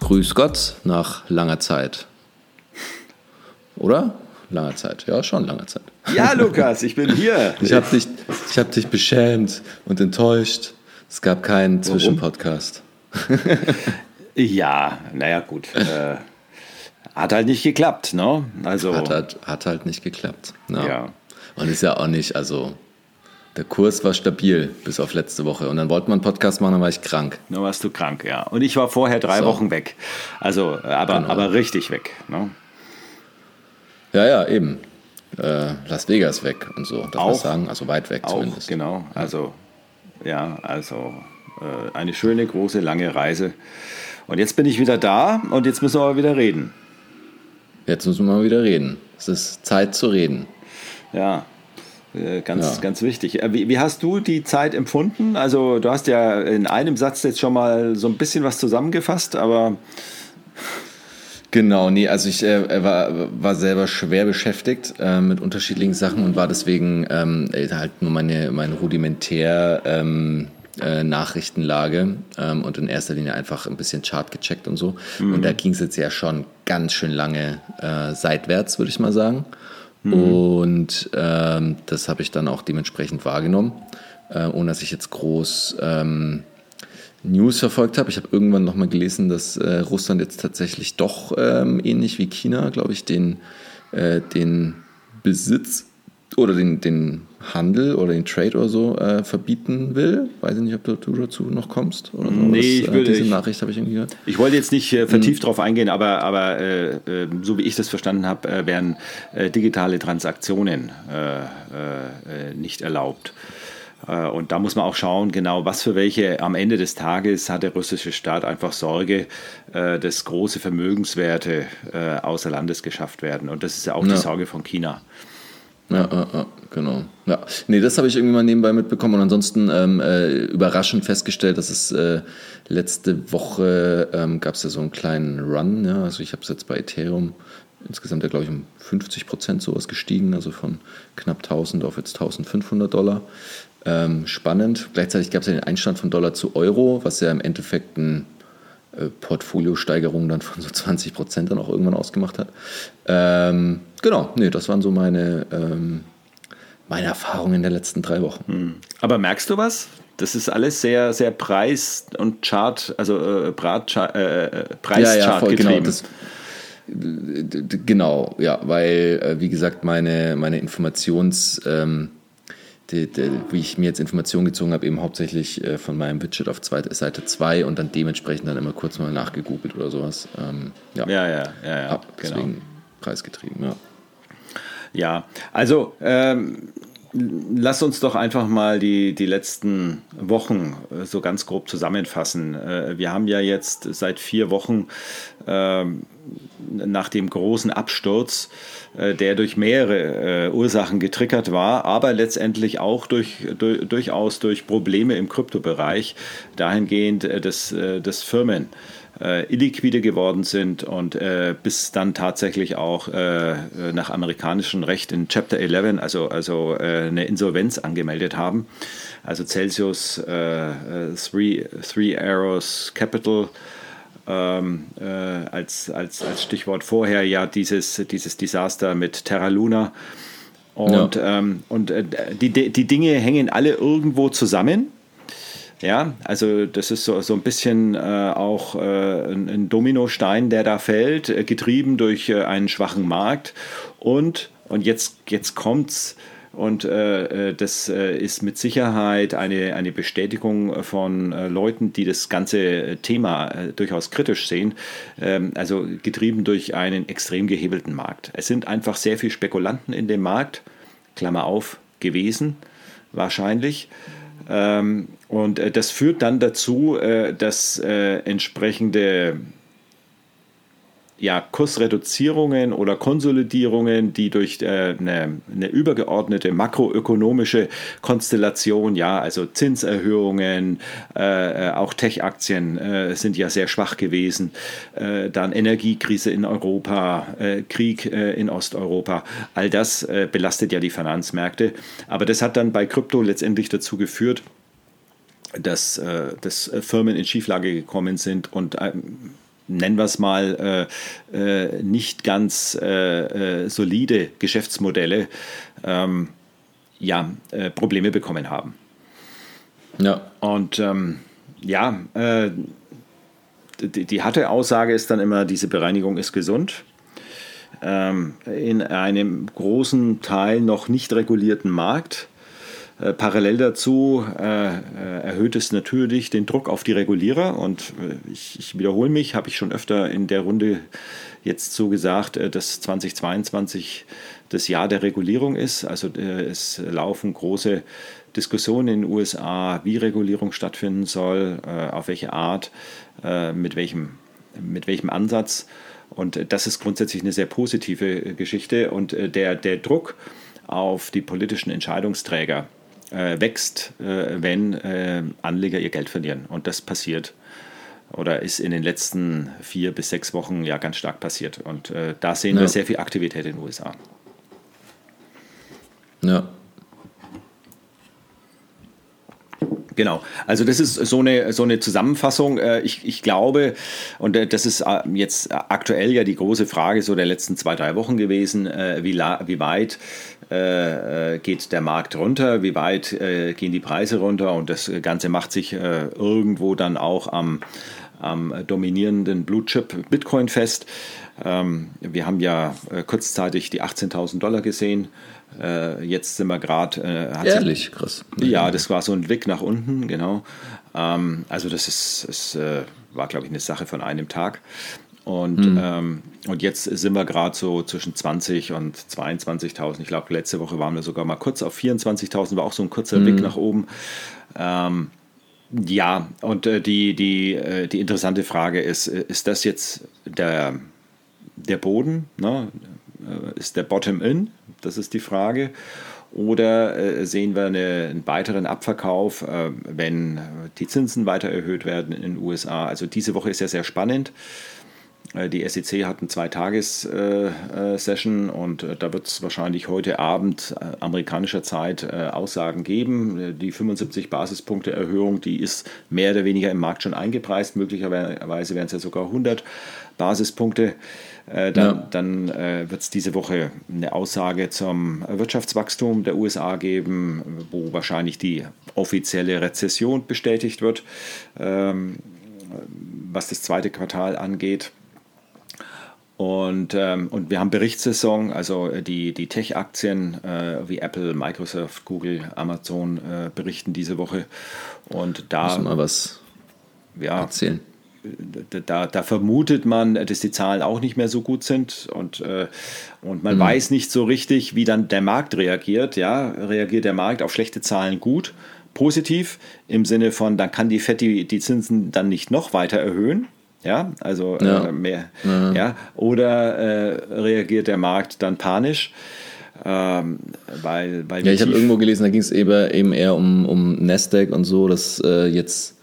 Grüß Gott nach langer Zeit. Oder? Langer Zeit. Ja, schon langer Zeit. Ja, Lukas, ich bin hier. Ich habe dich, hab dich beschämt und enttäuscht. Es gab keinen Zwischenpodcast. ja, naja, gut. Äh, hat halt nicht geklappt, ne? Also, hat, halt, hat halt nicht geklappt. Ja. ja. Und ist ja auch nicht, also der Kurs war stabil bis auf letzte Woche. Und dann wollten wir einen Podcast machen, dann war ich krank. Dann warst du krank, ja. Und ich war vorher drei so. Wochen weg. Also, aber, genau. aber richtig weg. Ne? Ja, ja, eben. Äh, Las Vegas weg und so, darf man sagen. Also weit weg auch, zumindest. Genau, also ja, also äh, eine schöne, große, lange Reise. Und jetzt bin ich wieder da und jetzt müssen wir aber wieder reden. Jetzt müssen wir mal wieder reden. Es ist Zeit zu reden. Ja, äh, ganz, ja. ganz wichtig. Äh, wie, wie, hast du die Zeit empfunden? Also, du hast ja in einem Satz jetzt schon mal so ein bisschen was zusammengefasst, aber. Genau, nee, also ich äh, war, war selber schwer beschäftigt äh, mit unterschiedlichen Sachen und war deswegen ähm, halt nur meine, meine rudimentär ähm, äh, Nachrichtenlage ähm, und in erster Linie einfach ein bisschen Chart gecheckt und so. Mhm. Und da ging es jetzt ja schon ganz schön lange äh, seitwärts, würde ich mal sagen. Mhm. Und ähm, das habe ich dann auch dementsprechend wahrgenommen, äh, ohne dass ich jetzt groß ähm, News verfolgt habe. Ich habe irgendwann nochmal gelesen, dass äh, Russland jetzt tatsächlich doch ähm, ähnlich wie China, glaube ich, den, äh, den Besitz oder den, den Handel oder den Trade oder so äh, verbieten will. Weiß ich nicht, ob du, dazu noch kommst oder so. Nee, das, ich äh, würde, diese Nachricht habe ich irgendwie gehört. Ich wollte jetzt nicht äh, vertieft hm. darauf eingehen, aber, aber äh, äh, so wie ich das verstanden habe, werden digitale Transaktionen nicht erlaubt. Und da muss man auch schauen, genau was für welche am Ende des Tages hat der russische Staat einfach Sorge, dass große Vermögenswerte außer Landes geschafft werden. Und das ist ja auch ja. die Sorge von China. Ja, ja, ja, genau. Ja, nee, das habe ich irgendwie mal nebenbei mitbekommen und ansonsten ähm, äh, überraschend festgestellt, dass es äh, letzte Woche ähm, gab es ja so einen kleinen Run. Ja, also ich habe es jetzt bei Ethereum insgesamt ja glaube ich um 50 Prozent sowas gestiegen, also von knapp 1000 auf jetzt 1500 Dollar. Ähm, spannend. Gleichzeitig gab es ja den Einstand von Dollar zu Euro, was ja im Endeffekt ein Portfoliosteigerung dann von so 20 Prozent dann auch irgendwann ausgemacht hat. Ähm, genau, nee, das waren so meine, ähm, meine Erfahrungen in den letzten drei Wochen. Hm. Aber merkst du was? Das ist alles sehr, sehr Preis- und Chart, also äh, Brat, äh, äh Preischart ja, ja, voll, genau, das, genau, ja, weil, äh, wie gesagt, meine, meine Informations- ähm, die, die, wie ich mir jetzt Informationen gezogen habe, eben hauptsächlich äh, von meinem Widget auf zweite, Seite 2 und dann dementsprechend dann immer kurz mal nachgegoogelt oder sowas. Ähm, ja. ja, ja, ja, ja Ab, genau. Deswegen preisgetrieben, ja. Ja, also ähm, lass uns doch einfach mal die, die letzten Wochen äh, so ganz grob zusammenfassen. Äh, wir haben ja jetzt seit vier Wochen ähm, nach dem großen Absturz äh, der durch mehrere Ursachen getriggert war, aber letztendlich auch durch, durch, durchaus durch Probleme im Kryptobereich, dahingehend, dass, dass Firmen äh, illiquide geworden sind und äh, bis dann tatsächlich auch nach amerikanischem Recht in Chapter 11, also, also eine Insolvenz angemeldet haben. Also Celsius, Three, Three Arrows Capital, ähm, äh, als, als, als Stichwort vorher ja dieses, dieses Desaster mit Terra Luna. Und, ja. ähm, und äh, die, die Dinge hängen alle irgendwo zusammen. Ja, also das ist so, so ein bisschen äh, auch äh, ein, ein, Dominostein, der da fällt, äh, getrieben durch äh, einen schwachen Markt. Und, und jetzt, jetzt es und äh, äh, das äh, ist mit Sicherheit eine, eine Bestätigung von äh, Leuten, die das ganze Thema äh, durchaus kritisch sehen. Ähm, also getrieben durch einen extrem gehebelten Markt. Es sind einfach sehr viele Spekulanten in dem Markt, Klammer auf, gewesen, wahrscheinlich. Ähm, und äh, das führt dann dazu, dass entsprechende ja, Kursreduzierungen oder Konsolidierungen, die durch äh, eine, eine, übergeordnete makroökonomische Konstellation, ja, also Zinserhöhungen, äh, äh, auch Tech-Aktien äh, sind ja sehr schwach gewesen, äh, dann Energiekrise in Europa, äh, Krieg in Osteuropa, all das belastet ja die Finanzmärkte. Aber das hat dann bei Krypto letztendlich dazu geführt, dass, dass Firmen in Schieflage gekommen sind und nennen wir es mal, äh, äh, nicht ganz äh, äh solide Geschäftsmodelle ähm, ja, äh, Probleme bekommen haben. Ja. Und ähm, ja, äh, die, die harte Aussage ist dann immer, diese Bereinigung ist gesund. Ähm, in einem großen Teil noch nicht regulierten Markt parallel dazu äh, äh, erhöht es natürlich den Druck auf die Regulierer und äh, ich, ich, wiederhole mich, habe ich schon öfter in der Runde jetzt so gesagt, äh, dass 2022 das Jahr der Regulierung ist. Also äh, es laufen große Diskussionen in den USA, wie Regulierung stattfinden soll, auf welche Art, mit, welchem, mit welchem Ansatz. Und das ist grundsätzlich eine sehr positive Geschichte. Und der, der Druck auf die politischen Entscheidungsträger, äh, wächst, äh, wenn äh, Anleger ihr Geld verlieren. Und das passiert oder ist in den letzten vier bis sechs Wochen ja ganz stark passiert. Und äh, da sehen ja. wir sehr viel Aktivität in den USA. Ja. Genau, also das ist so eine, so eine Zusammenfassung. Äh, ich, ich glaube, und äh, das ist jetzt aktuell ja die große Frage so der letzten zwei, drei Wochen gewesen, wie, wie weit äh, äh, geht der Markt runter, wie weit äh, gehen die Preise runter und das Ganze macht sich äh, irgendwo dann auch am, am dominierenden Blue Chip Bitcoin fest. Ähm, wir haben ja äh, kurzzeitig die 18.000 Dollar gesehen. Äh, jetzt sind wir gerade. Ehrlich, krass. Ja, das war so ein Blick nach unten, genau. Ähm, also das ist, ist war, glaube ich, eine Sache von einem Tag. Und, mhm. ähm, und jetzt sind wir gerade so zwischen 20 und 22.000. Ich glaube, letzte Woche waren wir sogar mal kurz auf 24.000, war auch so ein kurzer. Weg nach oben. Ähm, ja, und äh, die, die, äh, die interessante Frage ist, äh, ist das jetzt der, der Boden? Ne? Äh, ist der Bottom-in? Das ist die Frage. Oder äh, sehen wir eine, einen weiteren Abverkauf, äh, wenn die Zinsen weiter erhöht werden in den USA? Also diese Woche ist ja sehr spannend. Äh, die SEC hat eine Zweitages-Session und da wird es wahrscheinlich heute Abend amerikanischer Zeit Aussagen geben. Die 75 Basispunkte Erhöhung, die ist mehr oder weniger im Markt schon eingepreist. Möglicherweise wären es ja sogar 100 Basispunkte. Dann, ja. dann äh, wird es diese Woche eine Aussage zum Wirtschaftswachstum der USA geben, wo wahrscheinlich die offizielle Rezession bestätigt wird, ähm, was das zweite Quartal angeht. Und, ähm, und wir haben Berichtssaison, also äh, die, die Tech-Aktien äh, wie Apple, Microsoft, Google, Amazon äh, berichten diese Woche. Und da. Muss mal was ja, erzählen. Da, da, vermutet man, dass die Zahlen auch nicht mehr so gut sind und, äh, und man mhm. weiß nicht so richtig, wie dann der Markt reagiert. Ja, reagiert der Markt auf schlechte Zahlen gut, positiv im Sinne von, dann kann die FED die, die Zinsen dann nicht noch weiter erhöhen ja, also äh, ja. Äh, mehr, ja. ja. Oder äh, reagiert der Markt dann panisch? Ähm, weil, weil ja, ich habe irgendwo gelesen, da ging es eben eher um, um Nasdaq und so, dass äh, jetzt,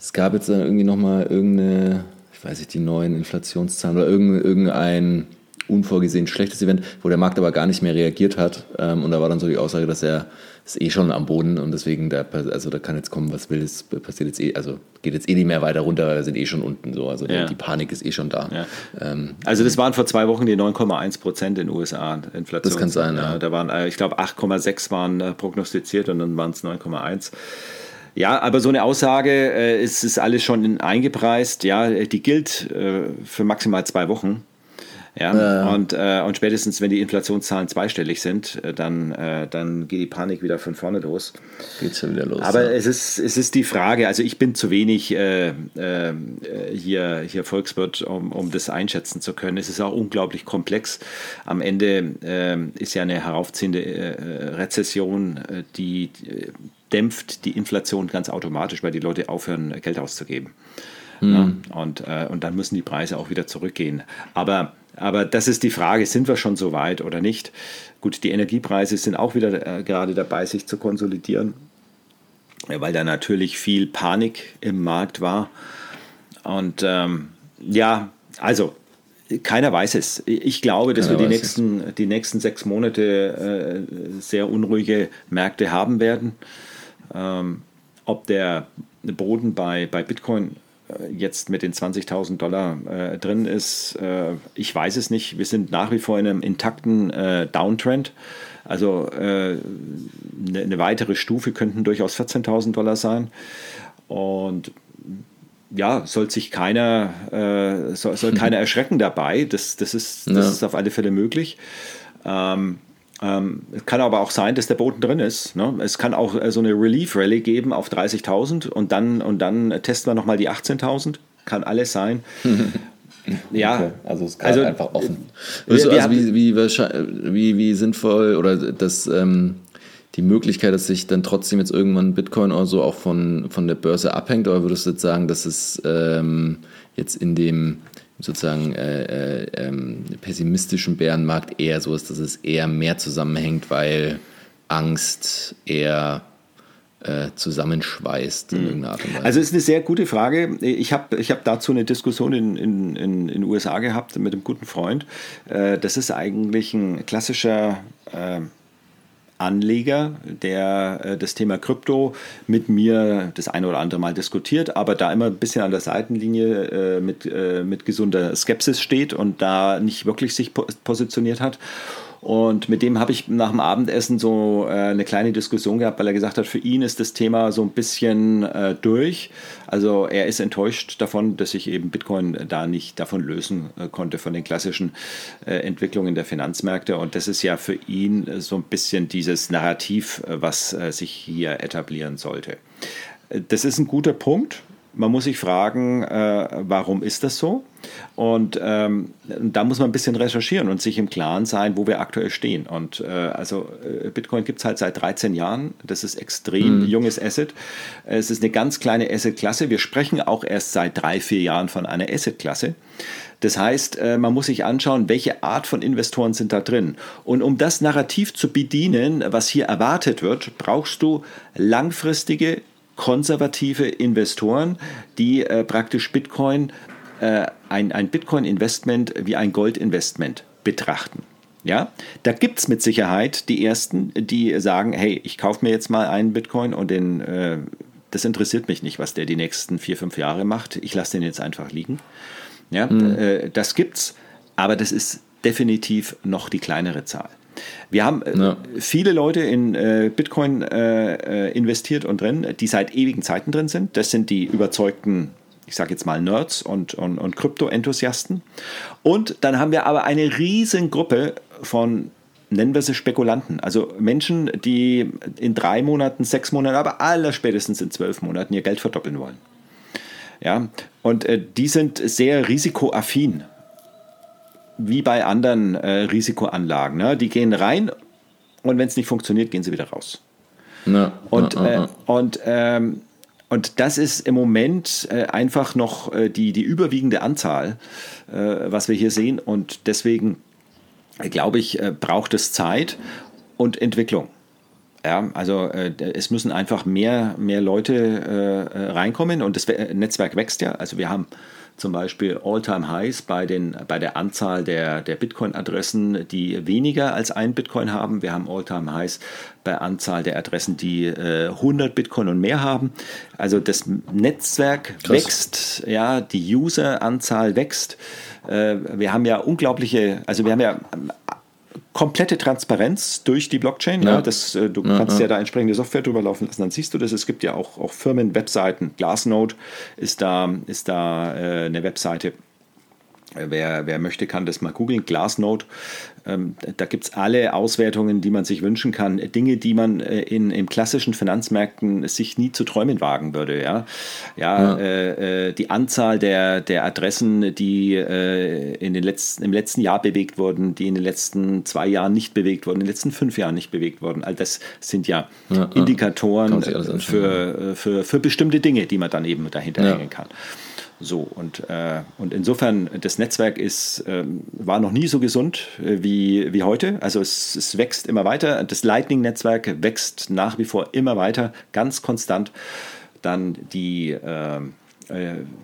es gab jetzt dann irgendwie nochmal irgendeine, ich weiß nicht, die neuen Inflationszahlen oder irgendein, unvorgesehen schlechtes Event, wo der Markt aber gar nicht mehr reagiert hat. Ähm, und da war dann so die Aussage, dass er ist eh schon am Boden und deswegen, da, also da kann jetzt kommen, was will, es passiert jetzt eh, also geht jetzt eh nicht mehr weiter runter, weil wir sind eh schon unten so, also ja. die Panik ist eh schon da. Ja. Ähm, also das waren vor zwei Wochen die 9,1 Prozent in den USA Inflation. Das kann sein, ja. Da waren, äh, ich glaube, 8,6 waren äh, prognostiziert und dann waren es 9,1. Ja, aber so eine Aussage, äh, es ist alles schon eingepreist, ja, die gilt äh, für maximal zwei Wochen. Ja, ja. Und, äh, und spätestens, wenn die Inflationszahlen zweistellig sind, äh, dann, äh, dann geht die Panik wieder von vorne los. Geht schon wieder los. Aber ja. es, ist, es ist die Frage, also ich bin zu wenig äh, äh, hier, hier Volkswirt, um, um das einschätzen zu können. Es ist auch unglaublich komplex. Am Ende äh, ist ja eine heraufziehende Rezession, die dämpft die Inflation ganz automatisch, weil die Leute aufhören, Geld auszugeben. Mhm. Ja, und, und dann müssen die Preise auch wieder zurückgehen. Aber aber das ist die Frage, sind wir schon so weit oder nicht? Gut, die Energiepreise sind auch wieder äh, gerade dabei, sich zu konsolidieren, weil da natürlich viel Panik im Markt war. Und ähm, ja, also keiner weiß es. Ich glaube, dass keiner wir die nächsten, die nächsten sechs Monate äh, sehr unruhige Märkte haben werden. Ähm, ob der Boden bei, bei Bitcoin äh, jetzt mit den 20.000 Dollar äh, drin ist, äh, ich weiß es nicht. Wir sind nach wie vor in einem intakten äh, Downtrend. Also eine, äh, eine weitere Stufe könnten durchaus 14.000 Dollar sein. Und ja, soll sich keiner, äh, soll, soll keiner erschrecken dabei. Das, das, ist, das ja. ist auf alle Fälle möglich. Ähm, ähm, es kann aber auch sein, dass der Boden drin ist. Ne? Es kann auch äh, so eine Relief-Rallye geben auf 30.000 und dann, und dann testen wir nochmal die 18.000. Kann alles sein. ja, okay. also es ist also, einfach offen. Wir, also, also wie, wie, wie, wie sinnvoll oder das ähm, die Möglichkeit, dass sich dann trotzdem jetzt irgendwann Bitcoin oder so auch von, von der Börse abhängt? Oder würdest du jetzt sagen, dass es ähm, jetzt in dem sozusagen äh, äh, ähm, pessimistischen Bärenmarkt eher so ist, dass es eher mehr zusammenhängt, weil Angst eher äh, zusammenschweißt in mhm. irgendeiner Art und Weise? Also es ist eine sehr gute Frage. Ich habe ich hab dazu eine Diskussion in den in, in USA gehabt mit einem guten Freund. Äh, das ist eigentlich ein klassischer äh, Anleger, der äh, das Thema Krypto mit mir das eine oder andere Mal diskutiert, aber da immer ein bisschen an der Seitenlinie äh, mit, äh, mit gesunder Skepsis steht und da nicht wirklich sich positioniert hat. Und mit dem habe ich nach dem Abendessen so äh, eine kleine Diskussion gehabt, weil er gesagt hat, für ihn ist das Thema so ein bisschen äh, durch. Also er ist enttäuscht davon, dass sich eben Bitcoin da nicht davon lösen äh, konnte von den klassischen äh, Entwicklungen der Finanzmärkte. Und das ist ja für ihn so ein bisschen dieses Narrativ, äh, was äh, sich hier etablieren sollte. Das ist ein guter Punkt. Man muss sich fragen, äh, warum ist das so? Und ähm, da muss man ein bisschen recherchieren und sich im Klaren sein, wo wir aktuell stehen. Und äh, also äh, Bitcoin gibt es halt seit 13 Jahren. Das ist extrem mhm. junges Asset. Es ist eine ganz kleine Asset-Klasse. Wir sprechen auch erst seit drei, vier Jahren von einer Asset-Klasse. Das heißt, äh, man muss sich anschauen, welche Art von Investoren sind da drin. Und um das Narrativ zu bedienen, was hier erwartet wird, brauchst du langfristige konservative Investoren, die äh, praktisch Bitcoin, äh, ein, ein Bitcoin-Investment wie ein Gold-Investment betrachten. Ja, da gibt es mit Sicherheit die ersten, die sagen, hey, ich kaufe mir jetzt mal einen Bitcoin und den, äh, das interessiert mich nicht, was der die nächsten vier, fünf Jahre macht. Ich lasse den jetzt einfach liegen. Ja, mhm. äh, das gibt's, aber das ist definitiv noch die kleinere Zahl. Wir haben äh, ja. viele Leute in äh, Bitcoin äh, äh, investiert und drin, die seit ewigen Zeiten drin sind. Das sind die überzeugten ich sage jetzt mal Nerds und, und, und Krypto-Enthusiasten. Und dann haben wir aber eine riesen Gruppe von, nennen wir sie Spekulanten, also Menschen, die in drei Monaten, sechs Monaten, aber allerspätestens in zwölf Monaten ihr Geld verdoppeln wollen. Ja, und äh, die sind sehr risikoaffin wie bei anderen äh, Risikoanlagen. Ne? Die gehen rein und wenn es nicht funktioniert, gehen sie wieder raus. Na, und, na, na, äh, und, ähm, und das ist im Moment äh, einfach noch äh, die, die überwiegende Anzahl, äh, was wir hier sehen. Und deswegen äh, glaube ich, braucht es Zeit und Entwicklung. Ja, also äh, es müssen einfach mehr, mehr Leute äh, reinkommen und das Netzwerk wächst ja. Also wir haben zum Beispiel All-Time-Highs bei, bei der Anzahl der, der Bitcoin-Adressen, die weniger als ein Bitcoin haben. Wir haben All-Time-Highs bei Anzahl der Adressen, die äh, 100 Bitcoin und mehr haben. Also das Netzwerk Krass. wächst, ja, die User-Anzahl wächst. Äh, wir haben ja unglaubliche, also wir haben ja komplette Transparenz durch die Blockchain. Ja. ja das, äh, du ja, kannst ja. ja. da entsprechende Software drüber laufen lassen, dann siehst du das. Es gibt ja auch, auch Firmen-Webseiten. Glassnode ist da, ist da äh, eine Webseite. Wer, wer möchte, kann das mal googeln. Glassnode ähm, da gibt es alle Auswertungen, die man sich wünschen kann. Dinge, die man äh, in, in klassischen Finanzmärkten sich nie zu träumen wagen würde. Ja, ja, ja. Äh, äh, die Anzahl der, der Adressen, die äh, in den letzten, im letzten Jahr bewegt wurden, die in den letzten zwei Jahren nicht bewegt wurden, in den letzten fünf Jahren nicht bewegt wurden. All das sind ja, ja Indikatoren für, für, für bestimmte Dinge, die man dann eben dahinter hängen kann. So, und, äh, und insofern, das Netzwerk ist, äh, war noch nie so gesund äh, wie, wie heute. Also es, es wächst immer weiter. Das Lightning-Netzwerk wächst nach wie vor immer weiter, ganz konstant. Dann die, ähm,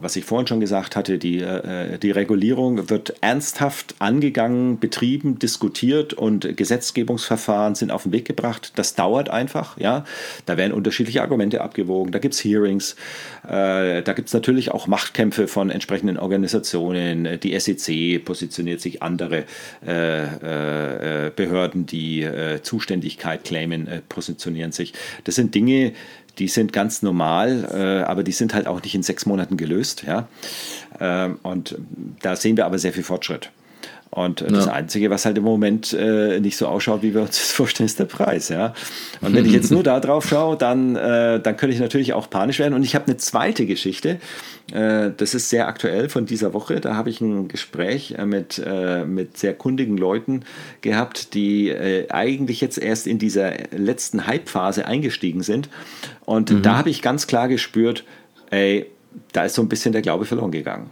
was ich vorhin schon gesagt hatte, die, äh, die Regulierung wird ernsthaft angegangen, betrieben, diskutiert und Gesetzgebungsverfahren sind auf den Weg gebracht. Das dauert einfach, ja. Da werden unterschiedliche Argumente abgewogen, da gibt es Hearings, äh, da gibt es natürlich auch Machtkämpfe von entsprechenden Organisationen. Die SEC positioniert sich, andere äh, Behörden, die Zuständigkeit claimen, positionieren sich. Das sind Dinge, die sind ganz normal, äh, aber die sind halt auch nicht in sechs Monaten gelöst. Ja? Ähm, und da sehen wir aber sehr viel Fortschritt. Und äh, das Einzige, was halt im Moment äh, nicht so ausschaut, wie wir uns das vorstellen, ist der Preis. Ja? Und wenn ich jetzt nur da drauf schaue, dann, äh, dann könnte ich natürlich auch panisch werden. Und ich habe eine zweite Geschichte, äh, das ist sehr aktuell von dieser Woche. Da habe ich ein Gespräch äh, mit, äh, mit sehr kundigen Leuten gehabt, die eigentlich jetzt erst in dieser letzten Hype-Phase eingestiegen sind. Und mhm. da habe ich ganz klar gespürt, ey, da ist so ein bisschen der Glaube verloren gegangen.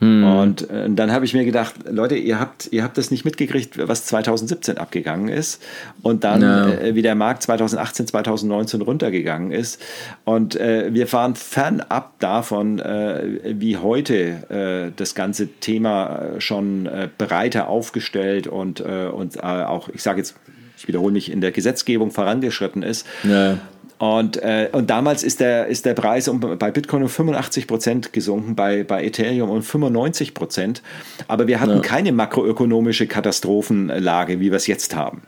Hm. Und äh, dann habe ich mir gedacht, Leute, ihr habt, ihr habt das nicht mitgekriegt, was 2017 abgegangen ist und dann no. äh, wie der Markt 2018, 2019 runtergegangen ist. Und äh, wir waren fernab davon, äh, wie heute äh, das ganze Thema äh, schon breiter aufgestellt und, und auch, ich sage jetzt, ich wiederhole mich, in der Gesetzgebung vorangeschritten ist. Ja. Und, äh, und damals ist der, ist der Preis um, bei Bitcoin um 85 Prozent gesunken, bei, bei Ethereum um 95 Prozent. Aber wir hatten ja. keine makroökonomische Katastrophenlage, wie wir es jetzt haben.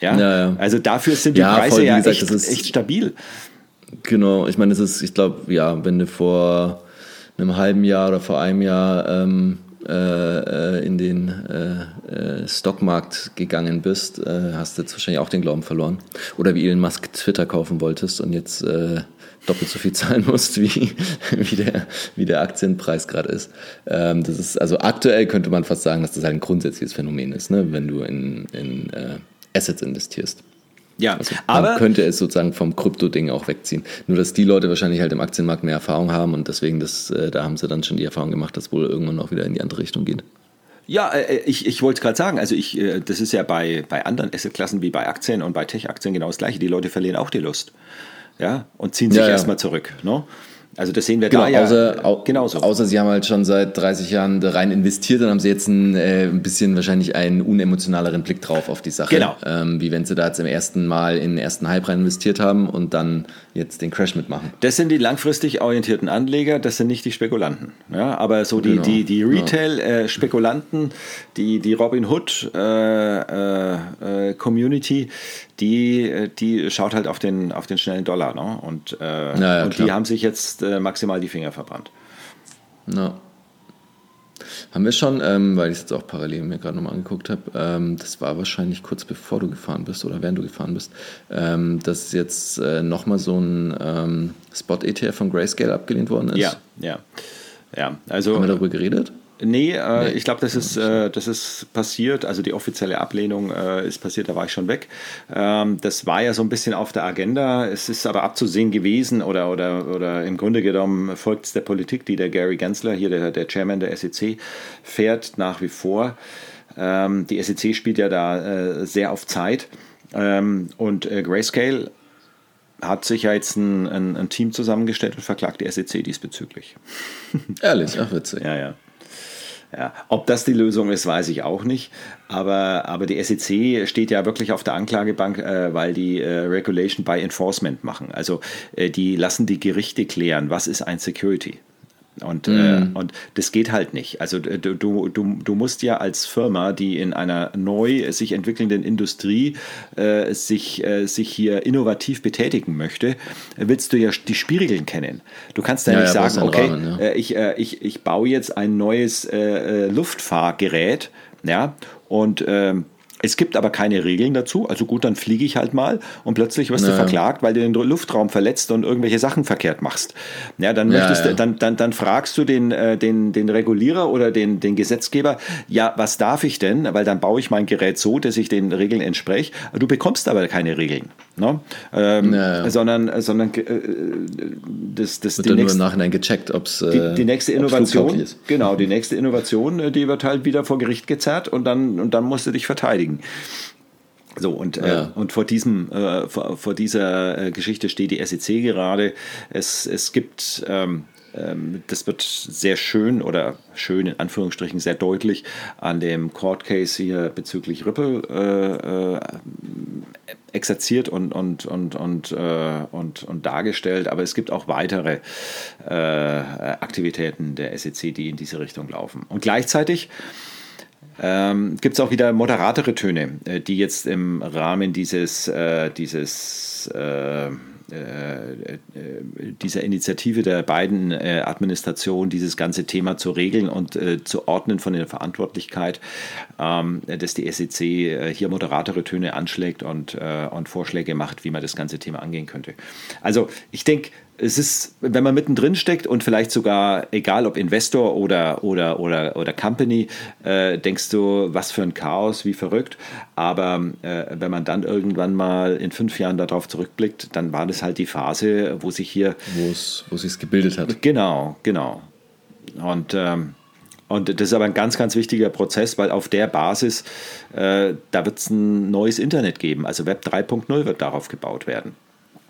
Ja? ja, ja. Also dafür sind die Preise voll, ja gesagt, echt, ist, echt stabil. Genau, ich meine, es ist, ich glaube, ja, wenn du vor einem halben Jahr oder vor einem Jahr ähm, äh, äh, in den äh, äh, Stockmarkt gegangen bist, äh, hast du jetzt wahrscheinlich auch den Glauben verloren. Oder wie Elon Musk Twitter kaufen wolltest und jetzt doppelt so viel zahlen musst, wie, wie, der, wie der Aktienpreis gerade ist. Ähm, das ist. Also aktuell könnte man fast sagen, dass das halt ein grundsätzliches Phänomen ist, ne? wenn du in, in Assets investierst. Ja, also aber könnte es sozusagen vom Krypto-Ding auch wegziehen. Nur dass die Leute wahrscheinlich halt im Aktienmarkt mehr Erfahrung haben und deswegen das, äh, da haben sie dann schon die Erfahrung gemacht, dass wohl irgendwann auch wieder in die andere Richtung geht. Ja, äh, äh ich, ich wollte gerade sagen, also ich, äh, das ist ja bei, bei anderen Assetklassen wie bei Aktien und bei Tech-Aktien genau das gleiche. Die Leute verlieren auch die Lust. Ja, und ziehen sich ja, ja. erstmal zurück. Ne? Also das sehen wir genau, da ja außer, au, genauso. Außer sie haben halt schon seit 30 Jahren da rein investiert, dann haben sie jetzt ein, äh, ein bisschen wahrscheinlich einen unemotionaleren Blick drauf auf die Sache. Genau. Ähm, wie wenn sie da jetzt im ersten Mal in den ersten Hype rein investiert haben und dann jetzt den Crash mitmachen. Das sind die langfristig orientierten Anleger, das sind nicht die Spekulanten. Ja, aber so die, genau. die, die Retail-Spekulanten, äh, die, die Robin Hood äh, äh, äh, Community, die, äh, die schaut halt auf den, auf den schnellen Dollar. Ne? Und, äh, ja, und die haben sich jetzt äh, maximal die Finger verbrannt. Ja. Haben wir schon, ähm, weil ich es jetzt auch parallel mir gerade nochmal angeguckt habe, ähm, das war wahrscheinlich kurz bevor du gefahren bist oder während du gefahren bist, ähm, dass jetzt äh, nochmal so ein ähm, Spot-ETF von Grayscale abgelehnt worden ist. Ja, ja. ja also, Haben wir darüber geredet? Nee, äh, nee, ich glaube, das, ist, äh, das ist passiert. Also die offizielle Ablehnung äh, ist passiert, da war ich schon weg. Ähm, das war ja so ein bisschen auf der Agenda. Es ist aber abzusehen gewesen oder, oder, oder im Grunde genommen folgt es der Politik, die der Gary Gensler, hier der, der Chairman der SEC, fährt nach wie vor. Ähm, die SEC spielt ja da äh, sehr auf Zeit. Ähm, und äh, Grayscale hat sich ja jetzt ein, ein, ein Team zusammengestellt und verklagt die SEC diesbezüglich. Ehrlich, ach witzig. Ja, ja. Ja, ob das die Lösung ist, weiß ich auch nicht. Aber, aber die SEC steht ja wirklich auf der Anklagebank, äh, weil die äh, Regulation by Enforcement machen. Also äh, die lassen die Gerichte klären, was ist ein Security. Und, mhm. äh, und das geht halt nicht. Also du, du, du musst ja als Firma, die in einer neu sich entwickelnden Industrie äh, sich, äh, sich hier innovativ betätigen möchte, willst du ja die Spielregeln kennen. Du kannst ja, ja nicht ja, sagen, okay, Rahmen, ja. Äh, ich, äh, ich, ich baue jetzt ein neues äh, Luftfahrgerät, ja, und ähm, es gibt aber keine Regeln dazu. Also gut, dann fliege ich halt mal und plötzlich wirst naja. du verklagt, weil du den Luftraum verletzt und irgendwelche Sachen verkehrt machst. Ja, dann möchtest ja. Du, dann, dann, dann fragst du den, äh, den, den Regulierer oder den, den Gesetzgeber, ja, was darf ich denn? Weil dann baue ich mein Gerät so, dass ich den Regeln entspreche. Du bekommst aber keine Regeln. Ne? Ähm, naja. Sondern, sondern äh, das, das wird die dann nächste, nur im Nachhinein gecheckt, ob es die, die, nächste Innovation, genau, die nächste Innovation, äh, die wird halt wieder vor Gericht gezerrt und dann, und dann musst du dich verteidigen kriegen. So, und, äh, ja. äh, und vor, diesem, äh, vor, vor, dieser äh, Geschichte steht die SEC gerade. Es, es gibt ähm, ähm, das wird sehr schön oder schön in Anführungsstrichen sehr deutlich an dem Court Case hier bezüglich Ripple äh, äh, exerziert und, und, und, und, äh, und, und dargestellt. Aber es gibt auch weitere äh, Aktivitäten der SEC, die in diese Richtung laufen. Und gleichzeitig ähm, gibt es auch wieder moderatere Töne, äh, die jetzt im Rahmen dieses, äh, dieses äh, äh, äh, dieser Initiative der beiden äh, Administrationen, dieses ganze Thema zu regeln und zu ordnen von der Verantwortlichkeit, ähm, dass die SEC hier moderatere Töne anschlägt und, und Vorschläge macht, wie man das ganze Thema angehen könnte. Also ich denke, es ist, wenn man mittendrin steckt und vielleicht sogar, egal ob Investor oder, oder, oder, oder Company, äh, denkst du, was für ein Chaos, wie verrückt. Aber äh, wenn man dann irgendwann mal in fünf Jahren darauf zurückblickt, dann war das halt die Phase, wo sich hier. Wo es sich gebildet hat. Genau, genau. Und. Ähm, und das ist aber ein ganz, ganz wichtiger Prozess, weil auf der Basis, äh, da wird es ein neues Internet geben. Also Web 3.0 wird darauf gebaut werden.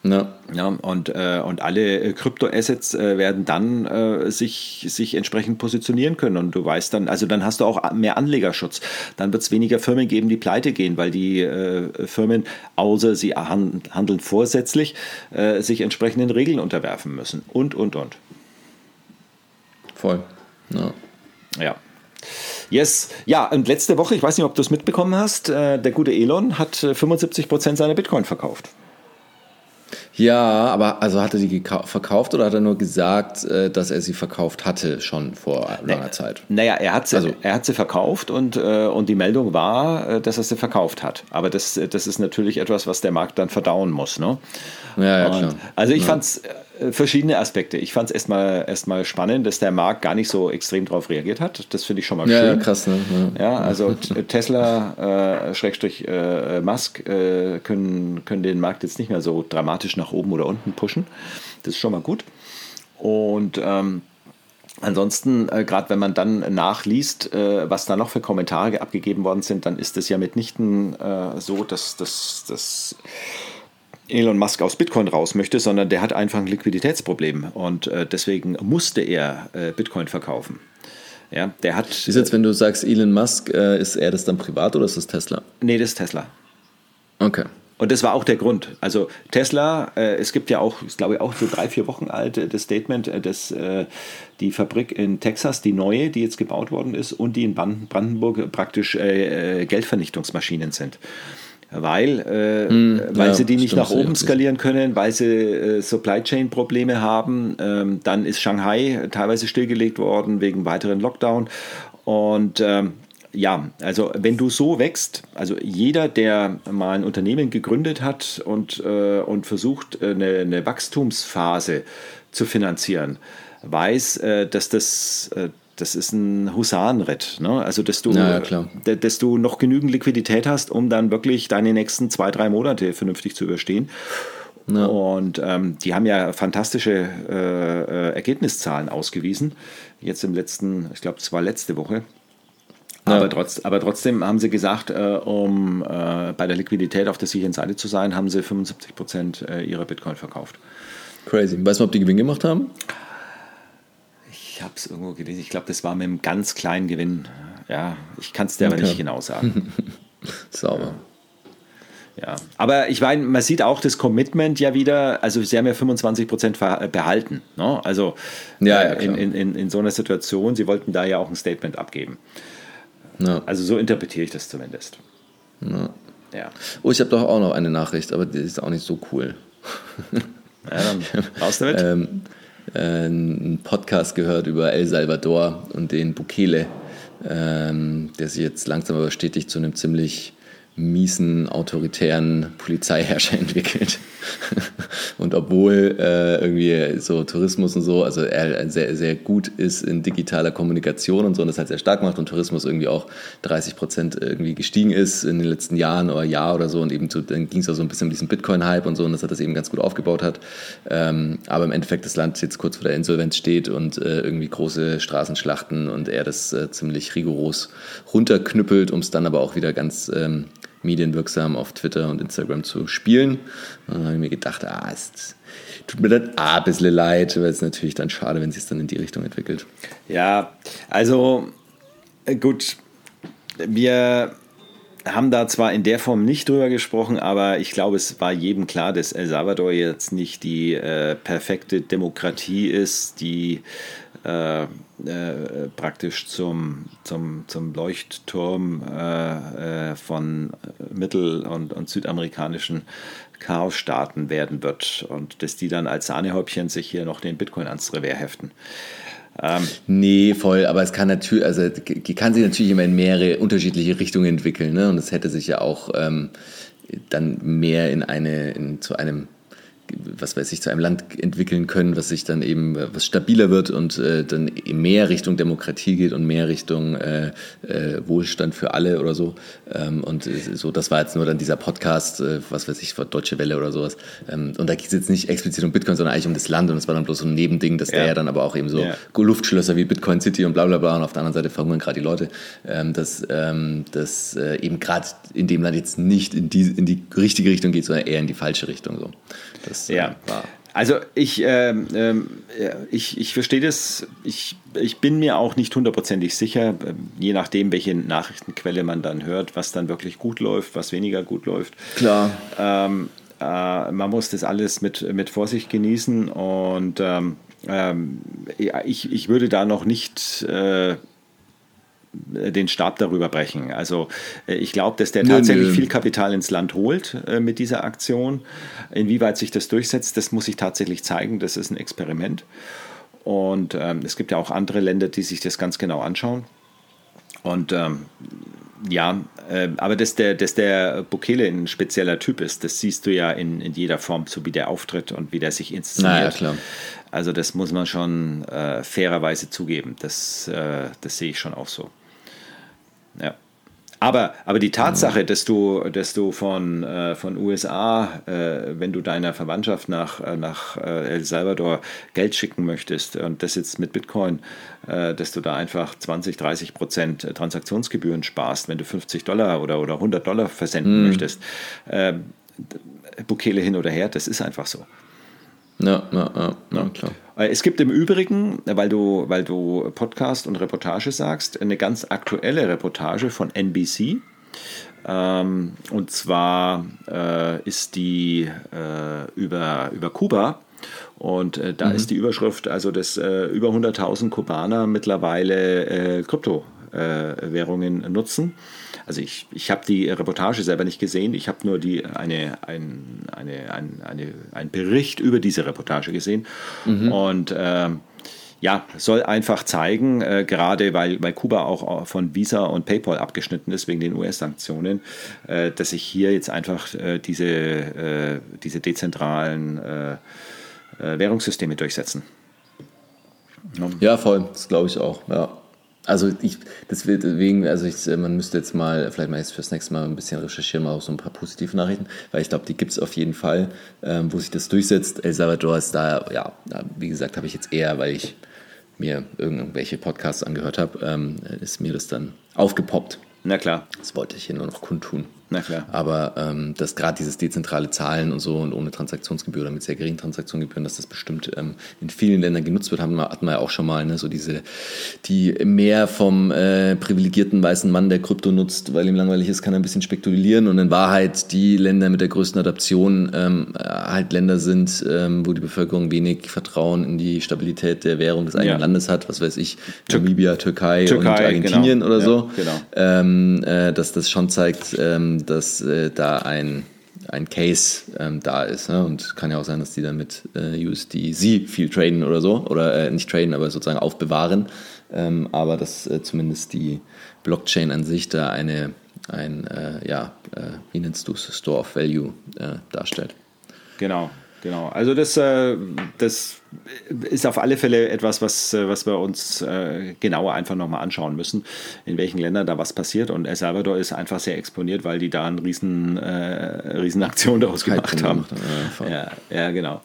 Ja. ja und, äh, und alle äh, Kryptoassets äh, werden dann äh, sich, sich entsprechend positionieren können. Und du weißt dann, also dann hast du auch mehr Anlegerschutz. Dann wird es weniger Firmen geben, die pleite gehen, weil die äh, Firmen, außer sie handeln vorsätzlich, äh, sich entsprechenden Regeln unterwerfen müssen. Und, und, und. Voll. Ja. ja. Yes. Ja, und letzte Woche, ich weiß nicht, ob du es mitbekommen hast, der gute Elon hat 75 Prozent seiner Bitcoin verkauft. Ja, aber also hat er die verkauft oder hat er nur gesagt, äh, dass er sie verkauft hatte schon vor langer naja, Zeit? Naja, er hat sie, also, er hat sie verkauft und, äh, und die Meldung war, äh, dass er sie verkauft hat. Aber das, das ist natürlich etwas, was der Markt dann verdauen muss. Ne? Ja, ja, klar. Also ich ja. fand es äh, verschiedene Aspekte. Ich fand es erstmal erstmal spannend, dass der Markt gar nicht so extrem darauf reagiert hat. Das finde ich schon mal schön. Ja, krass. Ne? Ja. ja also Tesla, äh, Schrägstrich äh, Musk äh, können, können den Markt jetzt nicht mehr so dramatisch nach oben oder unten pushen. Das ist schon mal gut. Und ähm, Ansonsten, äh, gerade wenn man dann nachliest, äh, was da noch für Kommentare abgegeben worden sind, dann ist es ja mitnichten äh, so, dass das Elon Musk aus Bitcoin raus möchte, sondern der hat einfach ein Liquiditätsproblem und äh, deswegen musste er äh, Bitcoin verkaufen. Ja, der hat. Ist jetzt, wenn du sagst Elon Musk, äh, ist er das dann privat oder ist das Tesla? Nee, das ist Tesla. Okay. Und das war auch der Grund. Also Tesla, äh, es gibt ja auch, ist glaube ich auch so drei, vier Wochen alt, äh, das Statement, äh, dass äh, die Fabrik in Texas, die neue, die jetzt gebaut worden ist, und die in Brandenburg praktisch äh, Geldvernichtungsmaschinen sind weil, äh, hm, weil ja, sie die nicht nach oben skalieren können, weil sie äh, Supply Chain Probleme haben. Ähm, dann ist Shanghai teilweise stillgelegt worden wegen weiteren Lockdown. Und ähm, ja, also wenn du so wächst, also jeder, der mal ein Unternehmen gegründet hat und, äh, und versucht, äh, eine, eine Wachstumsphase zu finanzieren, weiß, äh, dass das äh, das ist ein Husarenritt. Ne? Also, dass du, ja, ja, dass du noch genügend Liquidität hast, um dann wirklich deine nächsten zwei, drei Monate vernünftig zu überstehen. Ja. Und ähm, die haben ja fantastische äh, äh, Ergebniszahlen ausgewiesen. Jetzt im letzten, ich glaube, es war letzte Woche. Aber, trotz, aber, trotzdem haben sie gesagt, äh, um äh, bei der Liquidität auf der sicheren Seite zu sein, haben sie 75 Prozent äh, ihrer Bitcoin verkauft. Crazy. Weißt du, ob die Gewinn gemacht haben? Ich habe es irgendwo gelesen. Ich glaube, das war mit einem ganz kleinen Gewinn. Ja, ich kann es dir okay. aber nicht genau sagen. Sauber. Ja, aber ich meine, man sieht auch das Commitment ja wieder, also sie haben ja 25 Prozent behalten. Ne? Also ja, ja, in, in, in, so einer Situation, sie wollten da ja auch ein Statement abgeben. Ja. Also so interpretiere ich das zumindest. Ja. Oh, ich habe doch auch noch eine Nachricht, aber die ist auch nicht so cool. Ja, dann raus damit. ähm, äh, einen Podcast gehört über El Salvador und den Bukele, ähm, der sich jetzt langsam aber stetig zu einem ziemlich miesen, autoritären Polizeiherrscher entwickelt. Und obwohl äh, irgendwie so Tourismus und so, also er sehr, sehr gut ist in digitaler Kommunikation und so und das halt sehr stark macht und Tourismus irgendwie auch 30 Prozent irgendwie gestiegen ist in den letzten Jahren oder Jahr oder so und eben zu, dann ging es auch so ein bisschen um diesen Bitcoin-Hype und so und das hat das eben ganz gut aufgebaut hat. Ähm, aber im Endeffekt das Land jetzt kurz vor der Insolvenz steht und äh, irgendwie große Straßenschlachten und er das äh, ziemlich rigoros runterknüppelt, um es dann aber auch wieder ganz ähm, medienwirksam auf Twitter und Instagram zu spielen. Und dann habe ich mir gedacht, ah, es tut mir dann ah, ein bisschen leid, weil es natürlich dann schade, wenn es sich dann in die Richtung entwickelt. Ja, also äh, gut, wir haben da zwar in der Form nicht drüber gesprochen, aber ich glaube, es war jedem klar, dass El Salvador jetzt nicht die äh, perfekte Demokratie ist, die äh, äh, praktisch zum, zum, zum Leuchtturm äh, äh, von mittel- und, und südamerikanischen Chaosstaaten werden wird und dass die dann als Sahnehäubchen sich hier noch den Bitcoin ans Revers heften. Ähm, nee, voll, aber es kann natürlich, also kann sich natürlich immer in mehrere unterschiedliche Richtungen entwickeln, ne? Und es hätte sich ja auch ähm, dann mehr in eine, in, zu einem was weiß ich, zu einem Land entwickeln können, was sich dann eben, was stabiler wird und äh, dann mehr Richtung Demokratie geht und mehr Richtung äh, äh, Wohlstand für alle oder so. Ähm, und so, das war jetzt nur dann dieser Podcast, äh, was weiß ich, von Deutsche Welle oder sowas. Ähm, und da geht es jetzt nicht explizit um Bitcoin, sondern eigentlich um das Land. Und es war dann bloß so ein Nebending, dass ja. der ja dann aber auch eben so ja. Luftschlösser wie Bitcoin City und bla bla bla. Und auf der anderen Seite verhungern gerade die Leute, ähm, dass ähm, das äh, eben gerade in dem Land jetzt nicht in die, in die richtige Richtung geht, sondern eher in die falsche Richtung. So. Das ja. Äh, war. Also ich, äh, äh, ich, ich verstehe das, ich, ich bin mir auch nicht hundertprozentig sicher, äh, je nachdem, welche Nachrichtenquelle man dann hört, was dann wirklich gut läuft, was weniger gut läuft. Klar. Ähm, äh, man muss das alles mit, mit Vorsicht genießen und ähm, ähm ich, ich würde da noch nicht äh, den Stab darüber brechen. Also äh, ich glaube, dass der tatsächlich nö. viel Kapital ins Land holt äh, mit dieser Aktion. Inwieweit sich das durchsetzt, das muss sich tatsächlich zeigen. Das ist ein Experiment. Und ähm, es gibt ja auch andere Länder, die sich das ganz genau anschauen. Und ähm, ja, äh, aber dass der, dass der Bukele ein spezieller Typ ist, das siehst du ja in, in jeder Form, so wie der auftritt und wie der sich inszeniert. Naja. Also das muss man schon äh, fairerweise zugeben. Das, äh, das sehe ich schon auch so. Ja. Aber, aber die Tatsache, dass du, dass du von, äh, von USA, äh, wenn du deiner Verwandtschaft nach, äh, nach äh, El Salvador Geld schicken möchtest und das jetzt mit Bitcoin, äh, dass du da einfach 20, 30 Prozent Transaktionsgebühren sparst, wenn du 50 Dollar oder, oder 100 Dollar versenden mhm. möchtest. Äh, Bukele hin oder her, das ist einfach so. Ja, ja, ja, ja, klar. Äh, es gibt im Übrigen, weil du, weil du Podcast und Reportage sagst, eine ganz aktuelle Reportage von NBC. Ähm, und zwar äh, ist die äh, über, über Kuba. Und da mhm. ist die Überschrift, also dass über 100.000 Kubaner mittlerweile äh, Kryptowährungen nutzen. Also ich, ich habe die Reportage selber nicht gesehen, ich habe nur die, eine, ein, eine, ein, eine, einen Bericht über diese Reportage gesehen. Mhm. Und ähm, ja, soll einfach zeigen, äh, gerade weil, weil Kuba auch von Visa und PayPal abgeschnitten ist wegen den US-Sanktionen, äh, dass sich hier jetzt einfach äh, diese, äh, diese dezentralen äh, äh, Währungssysteme durchsetzen. Ja, voll, das glaube ich auch, ja. Also ich, deswegen, also ich, man müsste jetzt mal, vielleicht mal jetzt fürs nächste Mal ein bisschen recherchieren, mal auch so ein paar positive Nachrichten, weil ich glaube, die gibt es auf jeden Fall, ähm, wo sich das durchsetzt. El Salvador ist da, ja, wie gesagt, habe ich jetzt eher, weil ich mir irgendwelche Podcasts angehört habe, ähm, ist mir das dann aufgepoppt. Na klar. Das wollte ich hier nur noch kundtun. Na klar. Aber ähm, dass gerade dieses dezentrale Zahlen und so und ohne Transaktionsgebühr oder mit sehr geringen Transaktionsgebühren, dass das bestimmt ähm, in vielen Ländern genutzt wird, haben wir, hatten wir ja auch schon mal, ne, so diese, die mehr vom äh, privilegierten weißen Mann, der Krypto nutzt, weil ihm langweilig ist, kann er ein bisschen spekulieren und in Wahrheit die Länder mit der größten Adaption ähm, halt Länder sind, ähm, wo die Bevölkerung wenig Vertrauen in die Stabilität der Währung des eigenen ja. Landes hat, was weiß ich, Namibia, Türkei, Türkei und Argentinien genau. oder so, ja, genau. ähm, äh, dass das schon zeigt, ähm, dass äh, da ein, ein Case ähm, da ist. Ne? Und kann ja auch sein, dass die dann mit äh, USDC viel traden oder so. Oder äh, nicht traden, aber sozusagen aufbewahren. Ähm, aber dass äh, zumindest die Blockchain an sich da eine, ein, äh, ja, äh, wie nennst du es, Store of Value darstellt. Genau. Genau, also das, äh, das ist auf alle Fälle etwas, was, äh, was wir uns äh, genauer einfach nochmal anschauen müssen, in welchen Ländern da was passiert. Und El Salvador ist einfach sehr exponiert, weil die da eine riesen, äh, riesen Aktion daraus gemacht haben. Ja, ja, genau.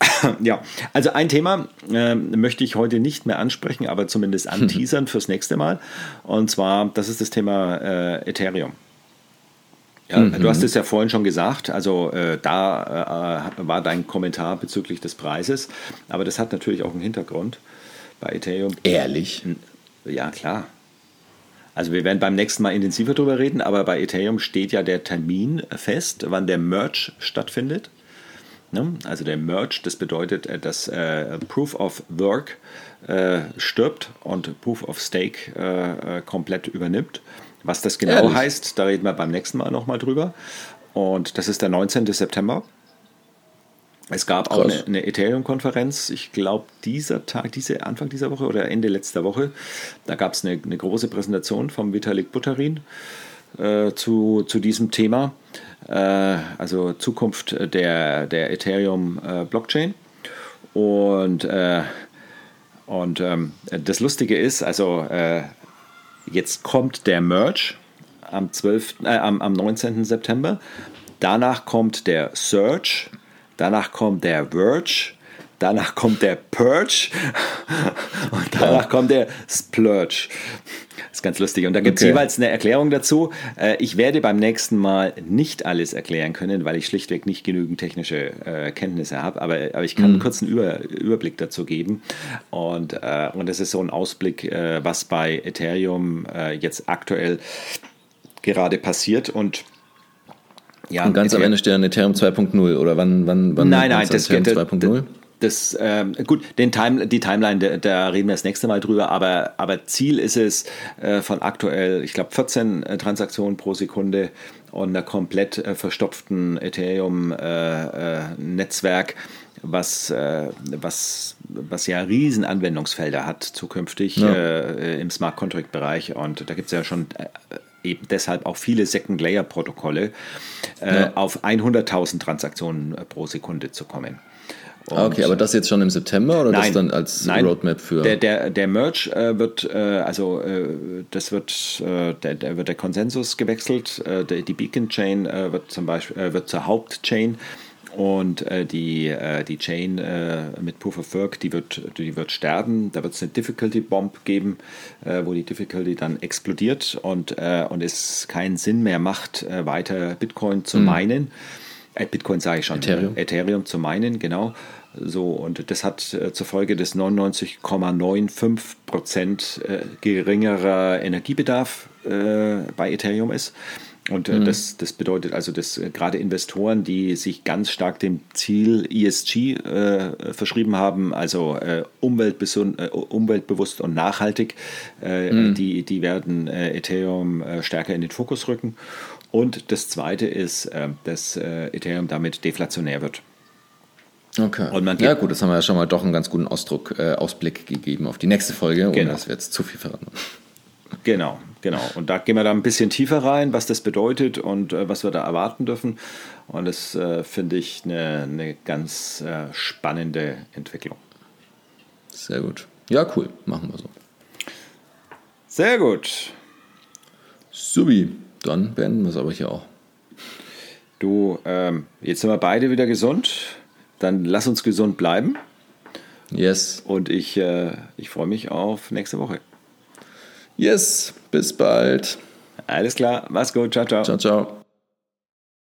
Ja, also ein Thema äh, möchte ich heute nicht mehr ansprechen, aber zumindest anteasern fürs nächste Mal. Und zwar, das ist das Thema äh, Ethereum. Ja, mhm. Du hast es ja vorhin schon gesagt, also äh, da äh, war dein Kommentar bezüglich des Preises, aber das hat natürlich auch einen Hintergrund bei Ethereum. Ehrlich? Ja, klar. Also wir werden beim nächsten Mal intensiver darüber reden, aber bei Ethereum steht ja der Termin fest, wann der Merge stattfindet. Ne? Also der Merge, das bedeutet, äh, dass äh, Proof of Work äh, stirbt und Proof of Stake äh, äh komplett übernimmt. Was das genau Ehrlich? heißt, da reden wir beim nächsten Mal nochmal drüber. Und das ist der 19. September. Es gab Krass. auch eine, eine Ethereum-Konferenz, ich glaube, dieser Tag, diese, Anfang dieser Woche oder Ende letzter Woche. Da gab es eine, eine, große Präsentation vom Vitalik Buterin äh, zu, zu diesem Thema, äh, also Zukunft der, der Ethereum-Blockchain. Äh, und äh, und ähm, das Lustige ist, also äh, Jetzt kommt der Merge am, 12, äh, am, am 19. September. Danach kommt der Search. Danach kommt der Verge. Danach kommt der Purge. Und danach kommt der Splurge. Das ist ganz lustig. Und da gibt es okay. jeweils eine Erklärung dazu. Äh, ich werde beim nächsten Mal nicht alles erklären können, weil ich schlichtweg nicht genügend technische äh, Kenntnisse habe. Aber, aber ich kann mhm. einen kurzen Über, Überblick dazu geben. Und, äh, und das ist so ein Ausblick, was bei Ethereum jetzt aktuell gerade passiert. Und ja, und ganz Ethereum, am Ende steht dann Ethereum 2.0 oder wann, wann, wann nein, nein, das, Ethereum 2.0? Das, ähm, gut, den Time, die Timeline, da, da, reden wir das nächste Mal drüber, aber, aber Ziel ist es äh, von aktuell, ich glaube, 14 äh, Transaktionen pro Sekunde und einer komplett äh, verstopften Ethereum-Netzwerk. Äh, äh, was, äh, was, was ja riesen Anwendungsfelder hat zukünftig ja. äh, im Smart Contract Bereich und da gibt es ja schon äh, eben deshalb auch viele Second Layer Protokolle ja. auf 100.000 Transaktionen pro Sekunde zu kommen. Ah, okay, aber das jetzt schon im September oder nein, das dann als nein, Roadmap für? Der, der, der Merge äh, wird, äh, also äh, das wird, äh, der, der, wird der Konsensus gewechselt. Äh, der, die Beacon Chain äh, wird zum Beispiel wird zur Hauptchain und die, die Chain mit Proof of Work, die wird, die wird sterben. Da wird es eine Difficulty Bomb geben, wo die Difficulty dann explodiert und, und es keinen Sinn mehr macht, weiter Bitcoin zu mhm. meinen. Äh, Bitcoin sage ich schon, Ethereum. Ethereum zu meinen, genau. So, und das hat äh, zur Folge des 99,95 Prozent äh, geringerer Energiebedarf äh, bei Ethereum ist. Und äh, mhm. das, das bedeutet also, dass äh, gerade Investoren, die sich ganz stark dem Ziel ESG verschrieben haben, also umweltbewusst und nachhaltig, mhm. die, die werden Ethereum stärker in den Fokus rücken. Und das Zweite ist, äh, dass äh, Ethereum damit deflationär wird. Okay. Ja gut, das haben wir ja schon mal doch einen ganz guten Ausdruck, äh, Ausblick gegeben auf die nächste Folge, ohne genau. dass wir jetzt zu viel verraten. Genau, genau. Und da gehen wir da ein bisschen tiefer rein, was das bedeutet und äh, was wir da erwarten dürfen. Und das äh, finde ich eine, eine ganz äh, spannende Entwicklung. Sehr gut. Ja, cool. Machen wir so. Sehr gut. Subi. Dann beenden wir es aber hier auch. Du, ähm, jetzt sind wir beide wieder gesund. Dann lass uns gesund bleiben. Yes. Und ich, äh, ich freue mich auf nächste Woche. Yes, bis bald. Alles klar, mach's gut, ciao, ciao. Ciao, ciao.